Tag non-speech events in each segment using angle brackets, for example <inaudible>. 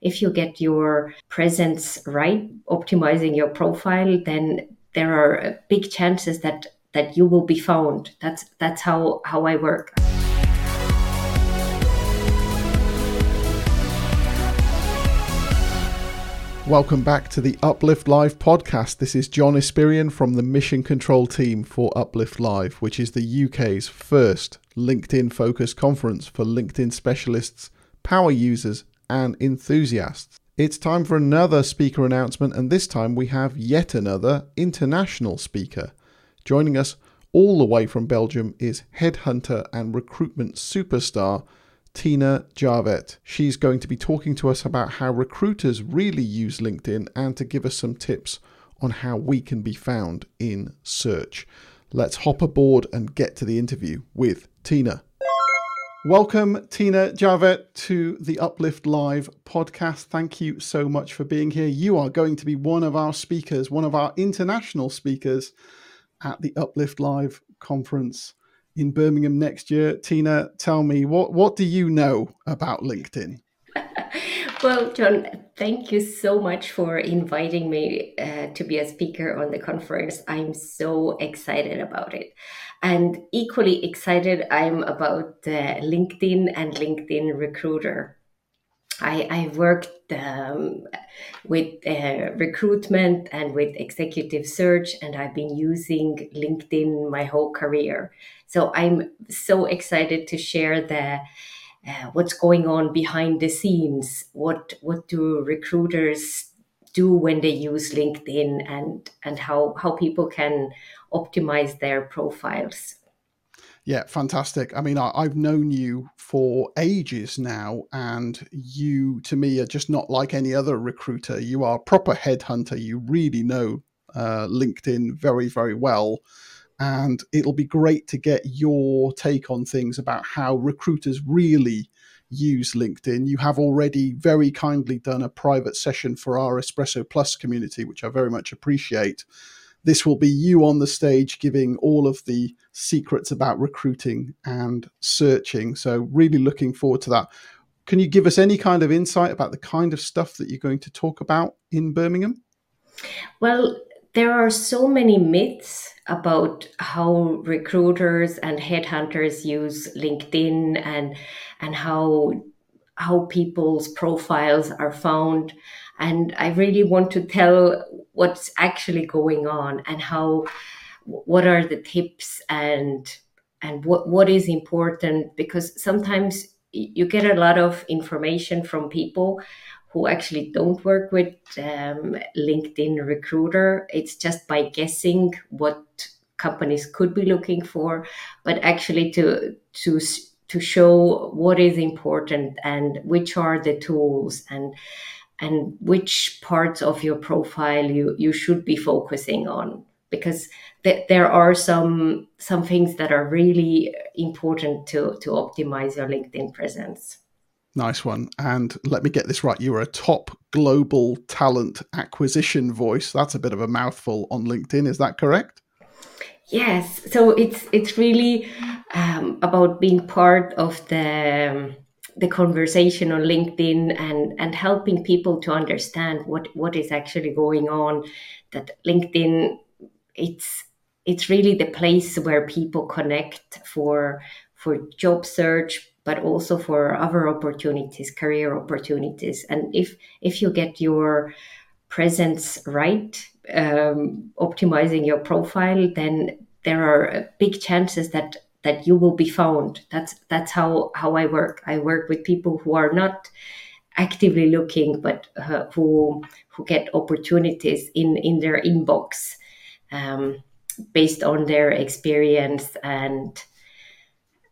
if you get your presence right, optimizing your profile, then there are big chances that that you will be found. That's that's how how I work. Welcome back to the Uplift Live podcast. This is John Espirian from the Mission Control team for Uplift Live, which is the UK's first LinkedIn focused conference for LinkedIn specialists, power users, and enthusiasts. It's time for another speaker announcement, and this time we have yet another international speaker. Joining us all the way from Belgium is headhunter and recruitment superstar Tiina Jarvet. She's going to be talking to us about how recruiters really use LinkedIn and to give us some tips on how we can be found in search. Let's hop aboard and get to the interview with Tiina. Welcome, Tiina Jarvet, to the Uplift Live podcast. Thank you so much for being here. You are going to be one of our speakers, one of our international speakers at the Uplift Live conference in Birmingham next year. Tiina, tell me what what do you know about LinkedIn? <laughs> well, John, thank you so much for inviting me uh, to be a speaker on the conference. I'm so excited about it. And equally excited, I'm about uh, LinkedIn and LinkedIn Recruiter. I, I worked um, with uh, recruitment and with executive search, and I've been using LinkedIn my whole career. So I'm so excited to share the what's going on behind the scenes. What what do recruiters do when they use LinkedIn, and and how how people can optimize their profiles. Yeah, fantastic. I mean, I, have known you for ages now, and you, to me, are just not like any other recruiter. You are a proper headhunter. You really know uh, LinkedIn very, very well. And it'll be great to get your take on things about how recruiters really use LinkedIn. You have already very kindly done a private session for our Espresso Plus community, which I very much appreciate. This will be you on the stage giving all of the secrets about recruiting and searching. So, really looking forward to that. Can you give us any kind of insight about the kind of stuff that you're going to talk about in Birmingham? Well, there are so many myths about how recruiters and headhunters use LinkedIn and and how how people's profiles are found. And i really want to tell what's actually going on and how what are the tips and and what what is important because sometimes you get a lot of information from people who actually don't work with um, linkedin recruiter. It's just by guessing what companies could be looking for but actually to to to show what is important and which are the tools and and which parts of your profile you you should be focusing on. Because th- there are some some things that are really important to to optimize your linkedin presence nice one. And let me get this right. You are a top global talent acquisition voice. That's a bit of a mouthful on linkedin. Is that correct? Yes. So it's it's really um, about being part of the the conversation on LinkedIn and and helping people to understand what what is actually going on. That LinkedIn, it's it's really the place where people connect for for job search, but also for other opportunities, career opportunities. And if if you get your presence right, um, optimizing your profile, then there are big chances that that you will be found. That's that's how how i work. I work with people who are not actively looking but uh, who who get opportunities in in their inbox um, based on their experience and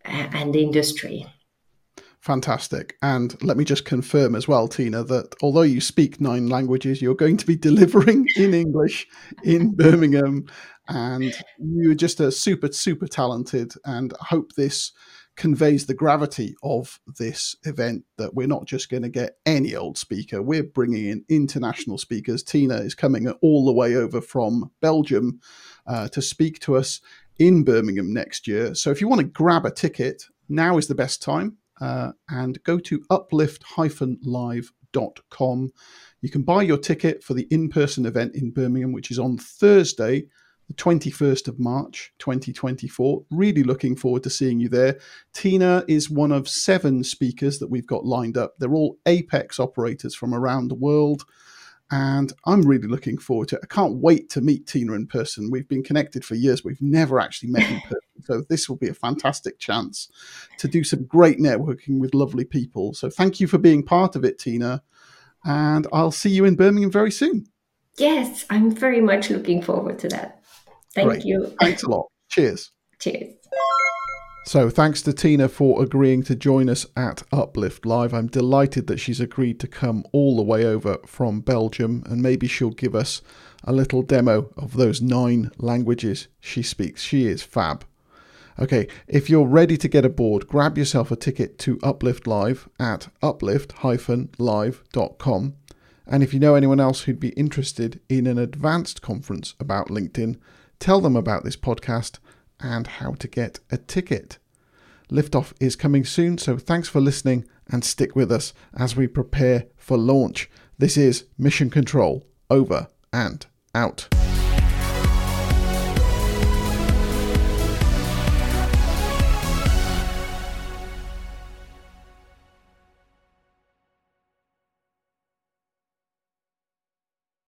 and industry Fantastic. And let me just confirm as well, Tiina, that although you speak nine languages, you're going to be <laughs> delivering in English in <laughs> Birmingham. And you're just a super super talented. And I hope this conveys the gravity of this event that we're not just going to get any old speaker. We're bringing in international speakers. Tiina is coming all the way over from belgium uh, to speak to us in birmingham next year. So if you want to grab a ticket now is the best time uh, and go to uplift-live.com You can buy your ticket for the in person event in Birmingham, which is on Thursday, the 21st of March 2024. Really looking forward to seeing you there. Tiina is one of seven speakers that we've got lined up. They're all Apex operators from around the world. And I'm really looking forward to it. I can't wait to meet Tiina in person. We've been connected for years. We've never actually met in person. <laughs> So this will be a fantastic chance to do some great networking with lovely people. So thank you for being part of it, Tiina. And I'll see you in Birmingham very soon. Yes, I'm very much looking forward to that. Thank Great. you. Thanks a lot. Cheers. Cheers. So, thanks to Tiina for agreeing to join us at Uplift Live. I'm delighted that she's agreed to come all the way over from Belgium, and maybe she'll give us a little demo of those nine languages she speaks. She is fab. Okay, if you're ready to get aboard, grab yourself a ticket to Uplift Live at uplift-live.com. And if you know anyone else who'd be interested in an advanced conference about LinkedIn, tell them about this podcast and how to get a ticket. Liftoff is coming soon, so thanks for listening and stick with us as we prepare for launch. This is Mission Control over and out.